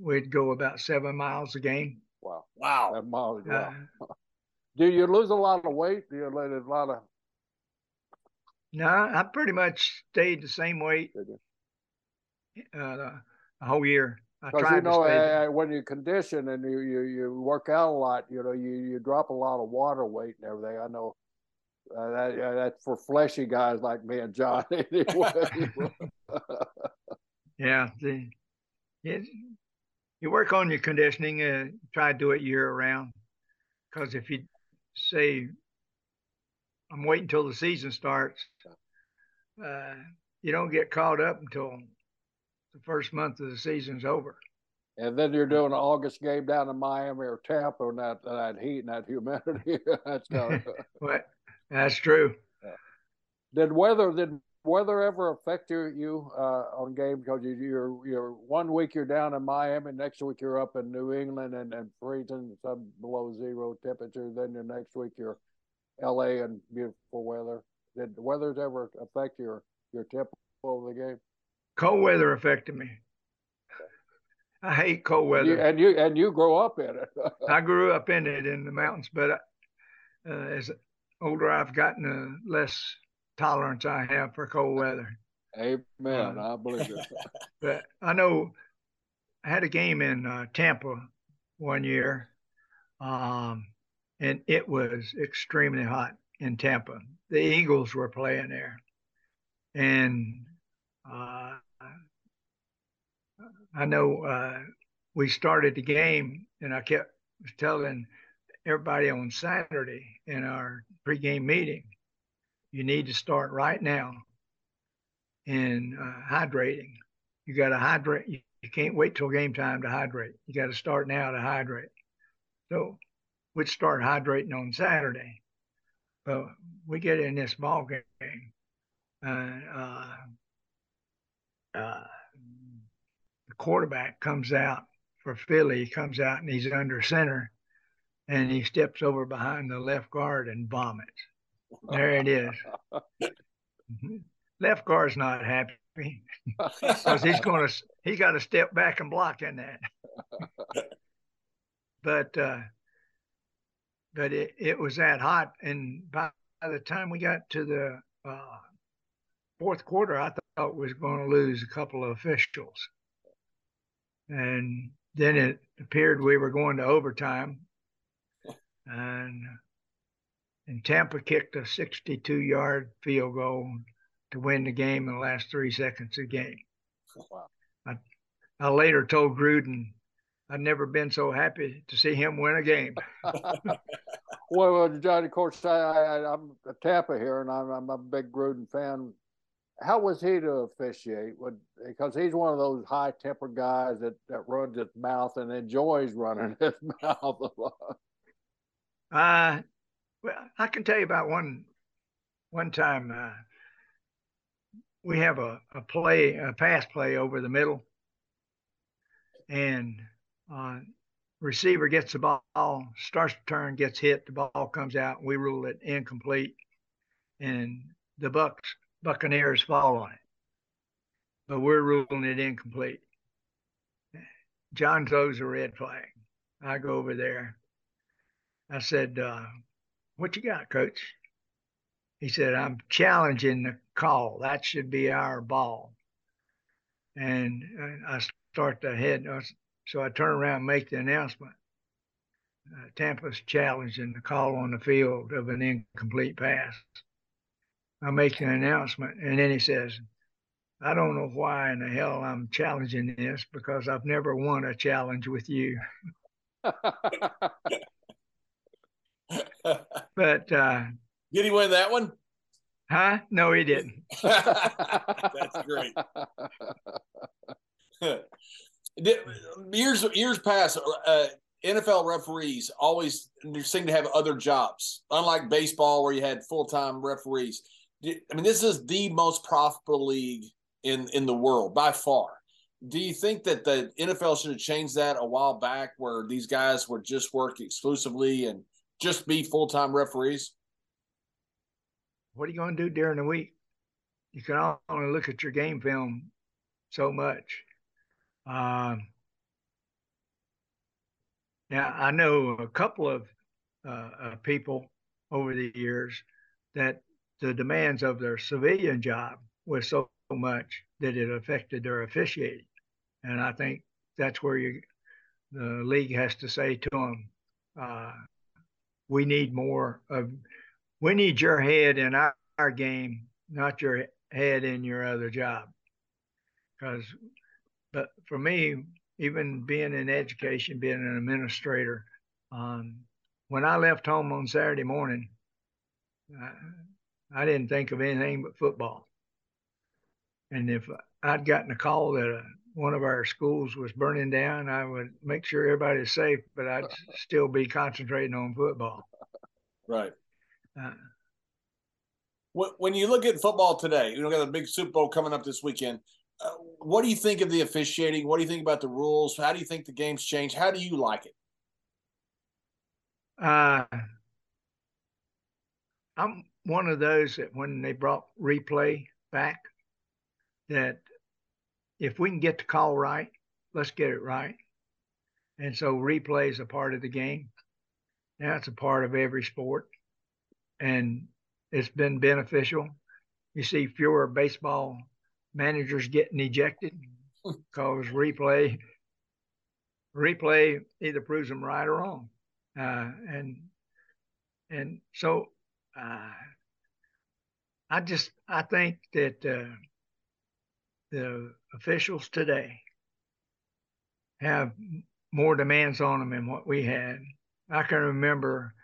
we'd go about seven miles a game. Wow. Wow. Seven miles. Wow. Uh, Do you lose a lot of weight? Do you lose a lot of? No, I pretty much stayed the same weight uh, the whole year. I tried you know, uh, when you condition and you, you you work out a lot, you know, you you drop a lot of water weight and everything. I know uh, that uh, that's for fleshy guys like me and John. yeah, the, it, you work on your conditioning. Uh, try to do it year round, because if you say I'm waiting until the season starts, uh, you don't get caught up until the first month of the season's over. And then you're doing an August game down in Miami or Tampa and that that heat and that humidity. that's kind of well, that's true. Did weather did weather ever affect you, you uh, on games? Because you, you're you're one week you're down in Miami, next week you're up in New England and, and freezing, sub below zero temperature. Then the next week you're L.A. and beautiful weather. Did the weather's ever affect your your tempo of the game? Cold weather affected me. I hate cold weather. You, and you and you grow up in it. I grew up in it in the mountains, but uh, as older I've gotten, the less tolerance I have for cold weather. Amen. Uh, I believe it. but I know I had a game in uh, Tampa one year, um, and it was extremely hot in Tampa. The Eagles were playing there, and uh, I know uh, we started the game, and I kept telling everybody on Saturday in our pregame meeting, you need to start right now in uh, hydrating. You got to hydrate. You, you can't wait till game time to hydrate. You got to start now to hydrate. So we'd start hydrating on Saturday. But we get in this ball game, uh, uh, the quarterback comes out for Philly, he comes out and he's under center and he steps over behind the left guard and vomits. There it is. left guard's not happy because he's going to he got to step back and block in that. but uh, but it, it was that hot, and by, by the time we got to the uh, fourth quarter, I thought was going to lose a couple of officials, and then it appeared we were going to overtime, and and Tampa kicked a 62-yard field goal to win the game in the last three seconds of the game. Wow. I, I later told Gruden I'd never been so happy to see him win a game. well, Johnny, of course, I, I, am a Tampa here, and I'm, I'm, a big Gruden fan. How was he to officiate? Would, because he's one of those high tempered guys that, that runs his mouth and enjoys running his mouth a lot. Uh, well, I can tell you about one one time. Uh, we have a, a play, a pass play over the middle, and uh, receiver gets the ball, starts to turn, gets hit, the ball comes out, we rule it incomplete, and the Bucks Buccaneers fall on it, but we're ruling it incomplete. John throws a red flag. I go over there. I said, uh, "What you got, Coach?" He said, "I'm challenging the call. That should be our ball." And uh, I start to head. So I turn around and make the announcement. Uh, Tampa's challenging the call on the field of an incomplete pass. I make an announcement, and then he says, I don't know why in the hell I'm challenging this because I've never won a challenge with you. but uh, did he win that one? Huh? No, he didn't. That's great. years years past, uh, NFL referees always seem to have other jobs, unlike baseball where you had full time referees. I mean, this is the most profitable league in in the world by far. Do you think that the NFL should have changed that a while back, where these guys would just work exclusively and just be full time referees? What are you going to do during the week? You can only look at your game film so much. Um, now, I know a couple of uh, uh, people over the years that the demands of their civilian job was so much that it affected their officiating. And I think that's where you, the league has to say to them, uh, we need more of, we need your head in our, our game, not your head in your other job. Because but for me, even being in education, being an administrator, um, when I left home on Saturday morning, I, I didn't think of anything but football. And if I'd gotten a call that uh, one of our schools was burning down, I would make sure everybody's safe, but I'd still be concentrating on football. Right. Uh, when you look at football today, you know, got a big Super Bowl coming up this weekend what do you think of the officiating? What do you think about the rules? How do you think the game's changed? How do you like it? Uh, I'm one of those that when they brought replay back, that if we can get the call right, let's get it right. And so replay is a part of the game. Now it's a part of every sport. And it's been beneficial. You see fewer baseball managers getting ejected because replay replay either proves them right or wrong, uh, and and so uh, I just I think that uh, the officials today have more demands on them than what we had. I can remember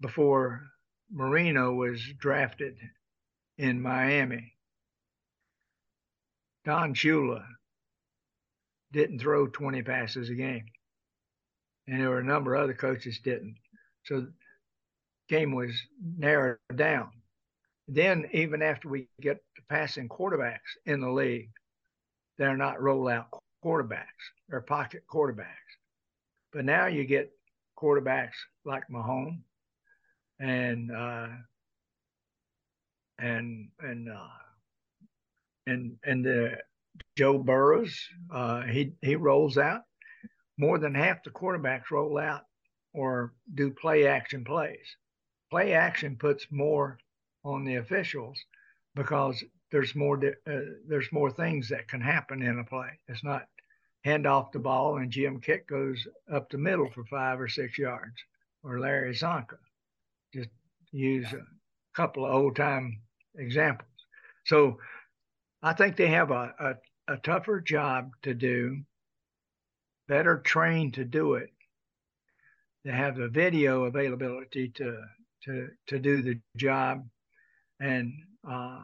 before Marino was drafted in Miami Don Shula didn't throw 20 passes a game. And there were a number of other coaches didn't. So the game was narrowed down. Then even after we get to passing quarterbacks in the league, they're not rollout quarterbacks. They're pocket quarterbacks. But now you get quarterbacks like Mahomes and uh, and and uh, and and the Joe Burrows, uh, he he rolls out. More than half the quarterbacks roll out or do play action plays. Play action puts more on the officials because there's more uh, there's more things that can happen in a play. It's not hand off the ball and Jim Kiick goes up the middle for five or six yards, or Larry Csonka. Just use a couple of old time examples. So I think they have a, a, a tougher job to do, better trained to do it. They have the video availability to to to do the job, and uh,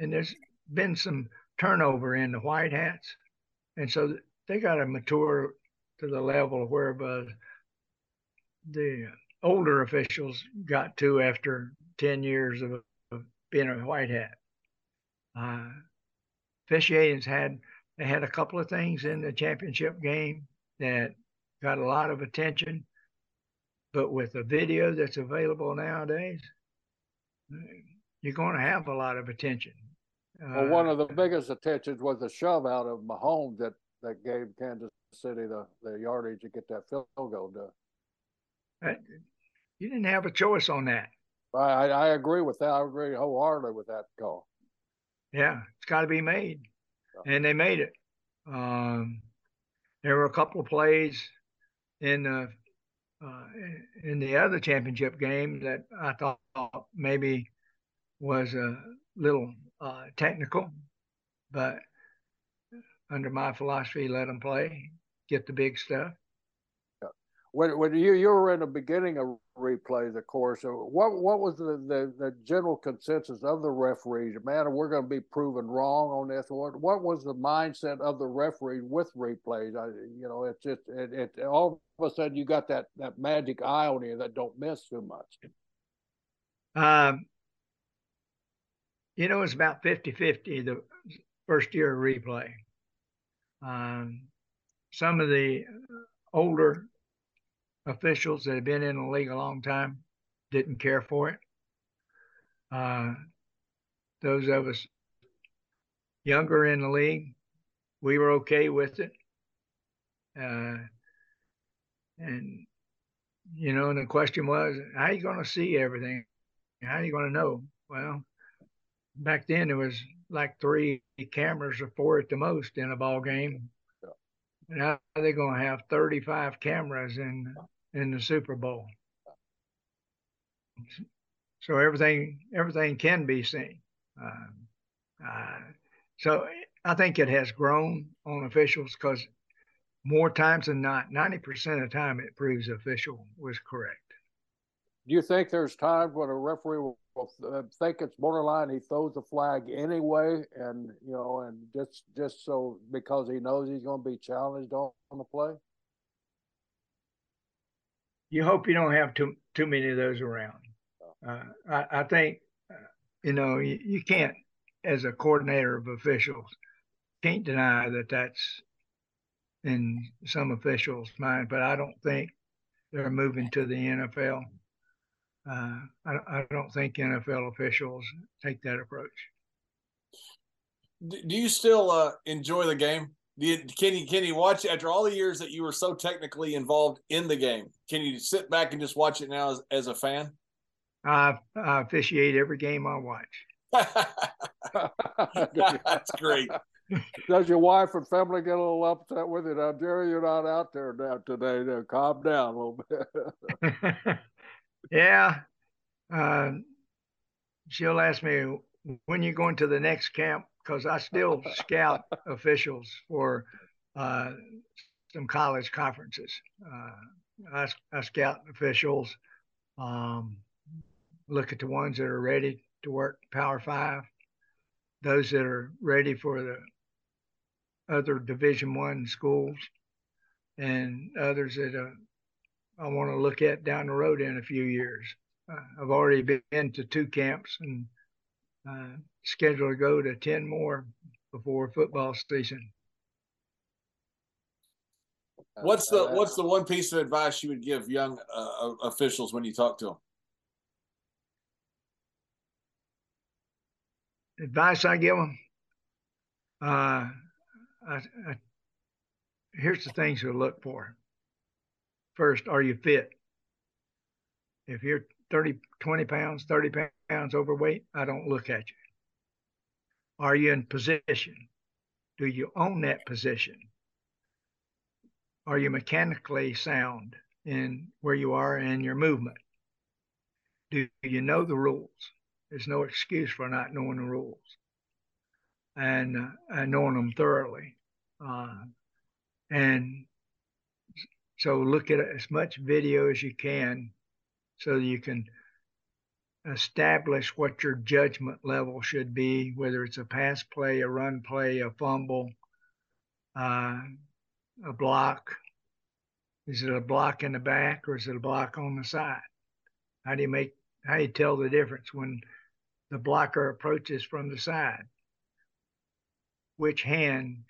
and there's been some turnover in the white hats, and so they got to mature to the level where uh, the older officials got to after 10 years of, of being a white hat. Uh, officiating's had they had a couple of things in the championship game that got a lot of attention, but with the video that's available nowadays, you're going to have a lot of attention. Well, one of the uh, biggest attentions was the shove out of Mahomes that, that gave Kansas City the, the yardage to get that field goal done. You didn't have a choice on that. I, I agree with that. I agree wholeheartedly with that call. Yeah, it's got to be made, and they made it. Um, there were a couple of plays in the uh, in the other championship game that I thought maybe was a little uh, technical, but under my philosophy, let them play, get the big stuff. When, when you you were in the beginning of replays, of course, what what was the, the, the general consensus of the referees? Man, we're going to be proven wrong on this. What what was the mindset of the referee with replays? I, you know, it's just it, it all of a sudden you got that that magic eye on you that don't miss too much. Um, you know, it's about 50 50 the first year of replay. Um, some of the older officials that have been in the league a long time didn't care for it. Uh, those of us younger in the league, we were okay with it. Uh, and, you know, and the question was, how are you going to see everything? How are you going to know? Well, back then there was like three cameras or four at the most in a ball game. Now they're going to have 35 cameras in in the Super Bowl. So everything everything can be seen. Uh, uh, so I think it has grown on officials because more times than not, 90% of the time it proves official was correct. Do you think there's times when a referee will uh, think it's borderline. He throws the flag anyway, and you know, and just just so because he knows he's going to be challenged on, on the play. You hope you don't have too too many of those around. Uh, I, I, think uh, you know you, you can't, as a coordinator of officials, can't deny that that's in some officials' mind. But I don't think they're moving to the NFL uh, I, I, don't think NFL officials take that approach. Do you still uh, enjoy the game? Do you, can you can you watch after all the years that you were so technically involved in the game? Can you sit back and just watch it now as, as a fan? I, I officiate every game I watch. That's great. Does your wife and family get a little upset with you now, Jerry? You're not out there now today. Now, calm down a little bit. Yeah. Uh, she'll ask me when you're going to the next camp because I still scout officials for uh, some college conferences. Uh, I, I, scout officials, um, look at the ones that are ready to work Power Five, those that are ready for the other Division One schools, and others that uh, I want to look at down the road in a few years. Uh, I've already been to two camps and uh, scheduled to go to 10 more before football season. What's the what's the one piece of advice you would give young uh, officials when you talk to them? Advice I give them: Uh, I, I, here's the things to look for. First, are you fit? If you're 30, 20 pounds, 30 pounds overweight, I don't look at you. Are you in position? Do you own that position? Are you mechanically sound in where you are in your movement? Do you know the rules? There's no excuse for not knowing the rules and, uh, and knowing them thoroughly. Uh, and so look at as much video as you can so that you can establish what your judgment level should be, whether it's a pass play, a run play, a fumble, uh, a block. Is it a block in the back or is it a block on the side? How do you make how do you tell the difference when the blocker approaches from the side? Which hand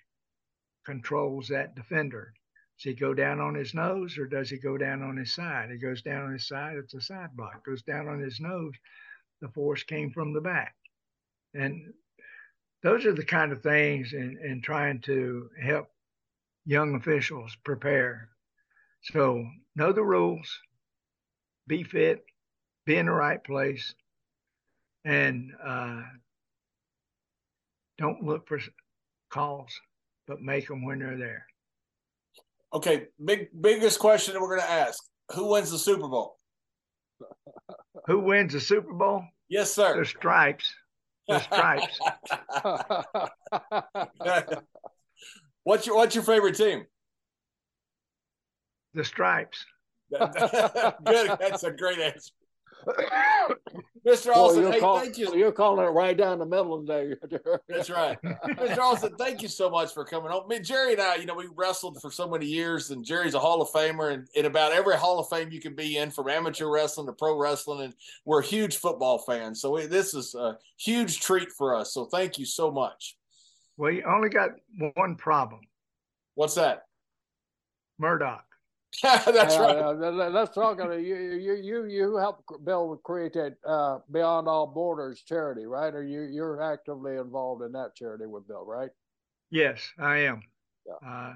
controls that defender? Does he go down on his nose or does he go down on his side? He goes down on his side, it's a side block. Goes down on his nose, the force came from the back. And those are the kind of things in, in trying to help young officials prepare. So know the rules, be fit, be in the right place, and uh, don't look for calls, but make them when they're there. Okay, big biggest question that we're going to ask: Who wins the Super Bowl? Who wins the Super Bowl? Yes, sir. The Stripes. The Stripes. what's your What's your favorite team? The Stripes. Good. That's a great answer. Mr. Olson, well, hey, call, thank you. You're calling it right down the middle of there. That's right. Mr. Olson, thank you so much for coming on. I mean, Jerry and I, you know, we wrestled for so many years, and Jerry's a Hall of Famer, and in about every Hall of Fame you can be in, from amateur wrestling to pro wrestling, and we're huge football fans. So we, this is a huge treat for us. So thank you so much. Well, you only got one problem. What's that? Murdoch. That's uh, right. Uh, let's talk. Uh, you you you you help Bill create that uh, Beyond All Borders charity, right? Or you you're actively involved in that charity with Bill, right? Yes, I am. Yeah. Uh,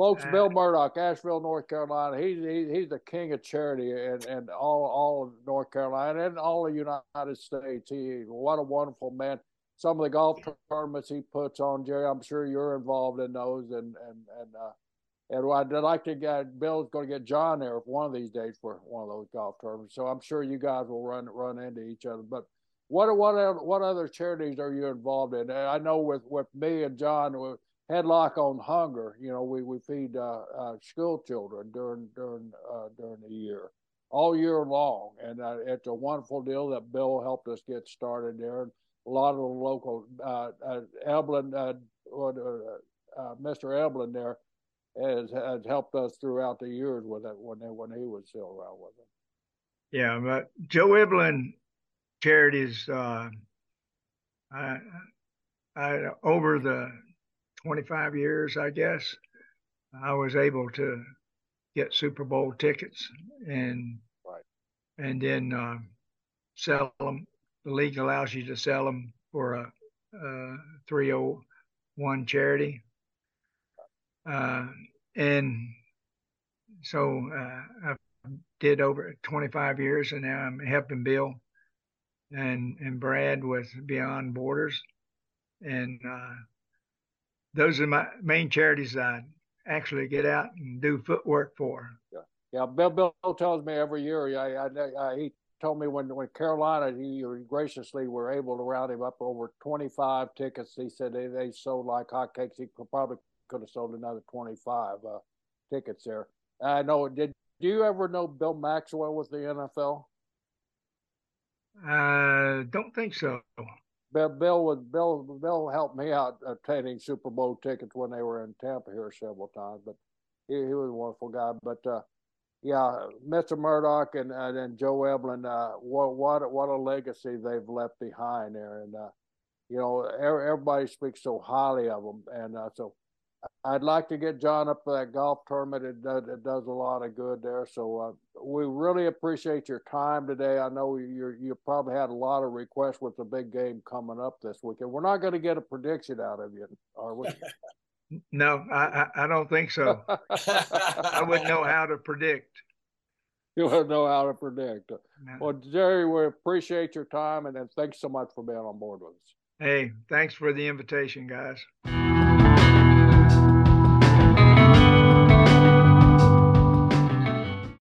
Folks, Bill Murdoch, Asheville, North Carolina. He's he, he's the king of charity and and all all of North Carolina and all the United States. He what a wonderful man. Some of the golf tournaments he puts on, Jerry. I'm sure you're involved in those, and and and uh, and I'd like to get Bill's going to get John there one of these days for one of those golf tournaments. So I'm sure you guys will run run into each other. But what what what other charities are you involved in? I know with with me and John, Headlock on Hunger. You know, we we feed uh, uh, school children during during uh, during the year, all year long, and uh, it's a wonderful deal that Bill helped us get started there. And a lot of the local uh, uh, Eblen, Mr. Eblen there has, has helped us throughout the years with it when when he was still around with it. Yeah, but Joe Eblen charities, uh, I, I over the 25 years, I guess, I was able to get Super Bowl tickets and right. and then uh, sell them. The league allows you to sell them for a, a 301 charity. Uh, and so uh, I did over 25 years, and now I'm helping Bill and and Brad with Beyond Borders, and uh, those are my main charities I actually get out and do footwork for. Yeah, yeah. Bill Bill tells me every year. I, I, I he told me when when Carolina he graciously were able to round him up over 25 tickets. He said they, they sold like hotcakes. He could probably could have sold another 25 uh, tickets there. I know. Did do you ever know Bill Maxwell with the NFL? I uh, don't think so. Bill, Bill was Bill. Bill helped me out obtaining Super Bowl tickets when they were in Tampa here several times. But he, he was a wonderful guy. But uh, yeah, Mr. Murdoch and and, and Joe Eblen, uh, what what what a legacy they've left behind there. And uh, you know, everybody speaks so highly of them. And uh, so I'd like to get John up for that golf tournament. It does, it does a lot of good there. So uh, we really appreciate your time today. I know you you probably had a lot of requests with the big game coming up this weekend. We're not going to get a prediction out of you, are we? No, I, I don't think so. I wouldn't know how to predict. You wouldn't know how to predict. No. Well, Jerry, we appreciate your time and, and thanks so much for being on board with us. Hey, thanks for the invitation, guys.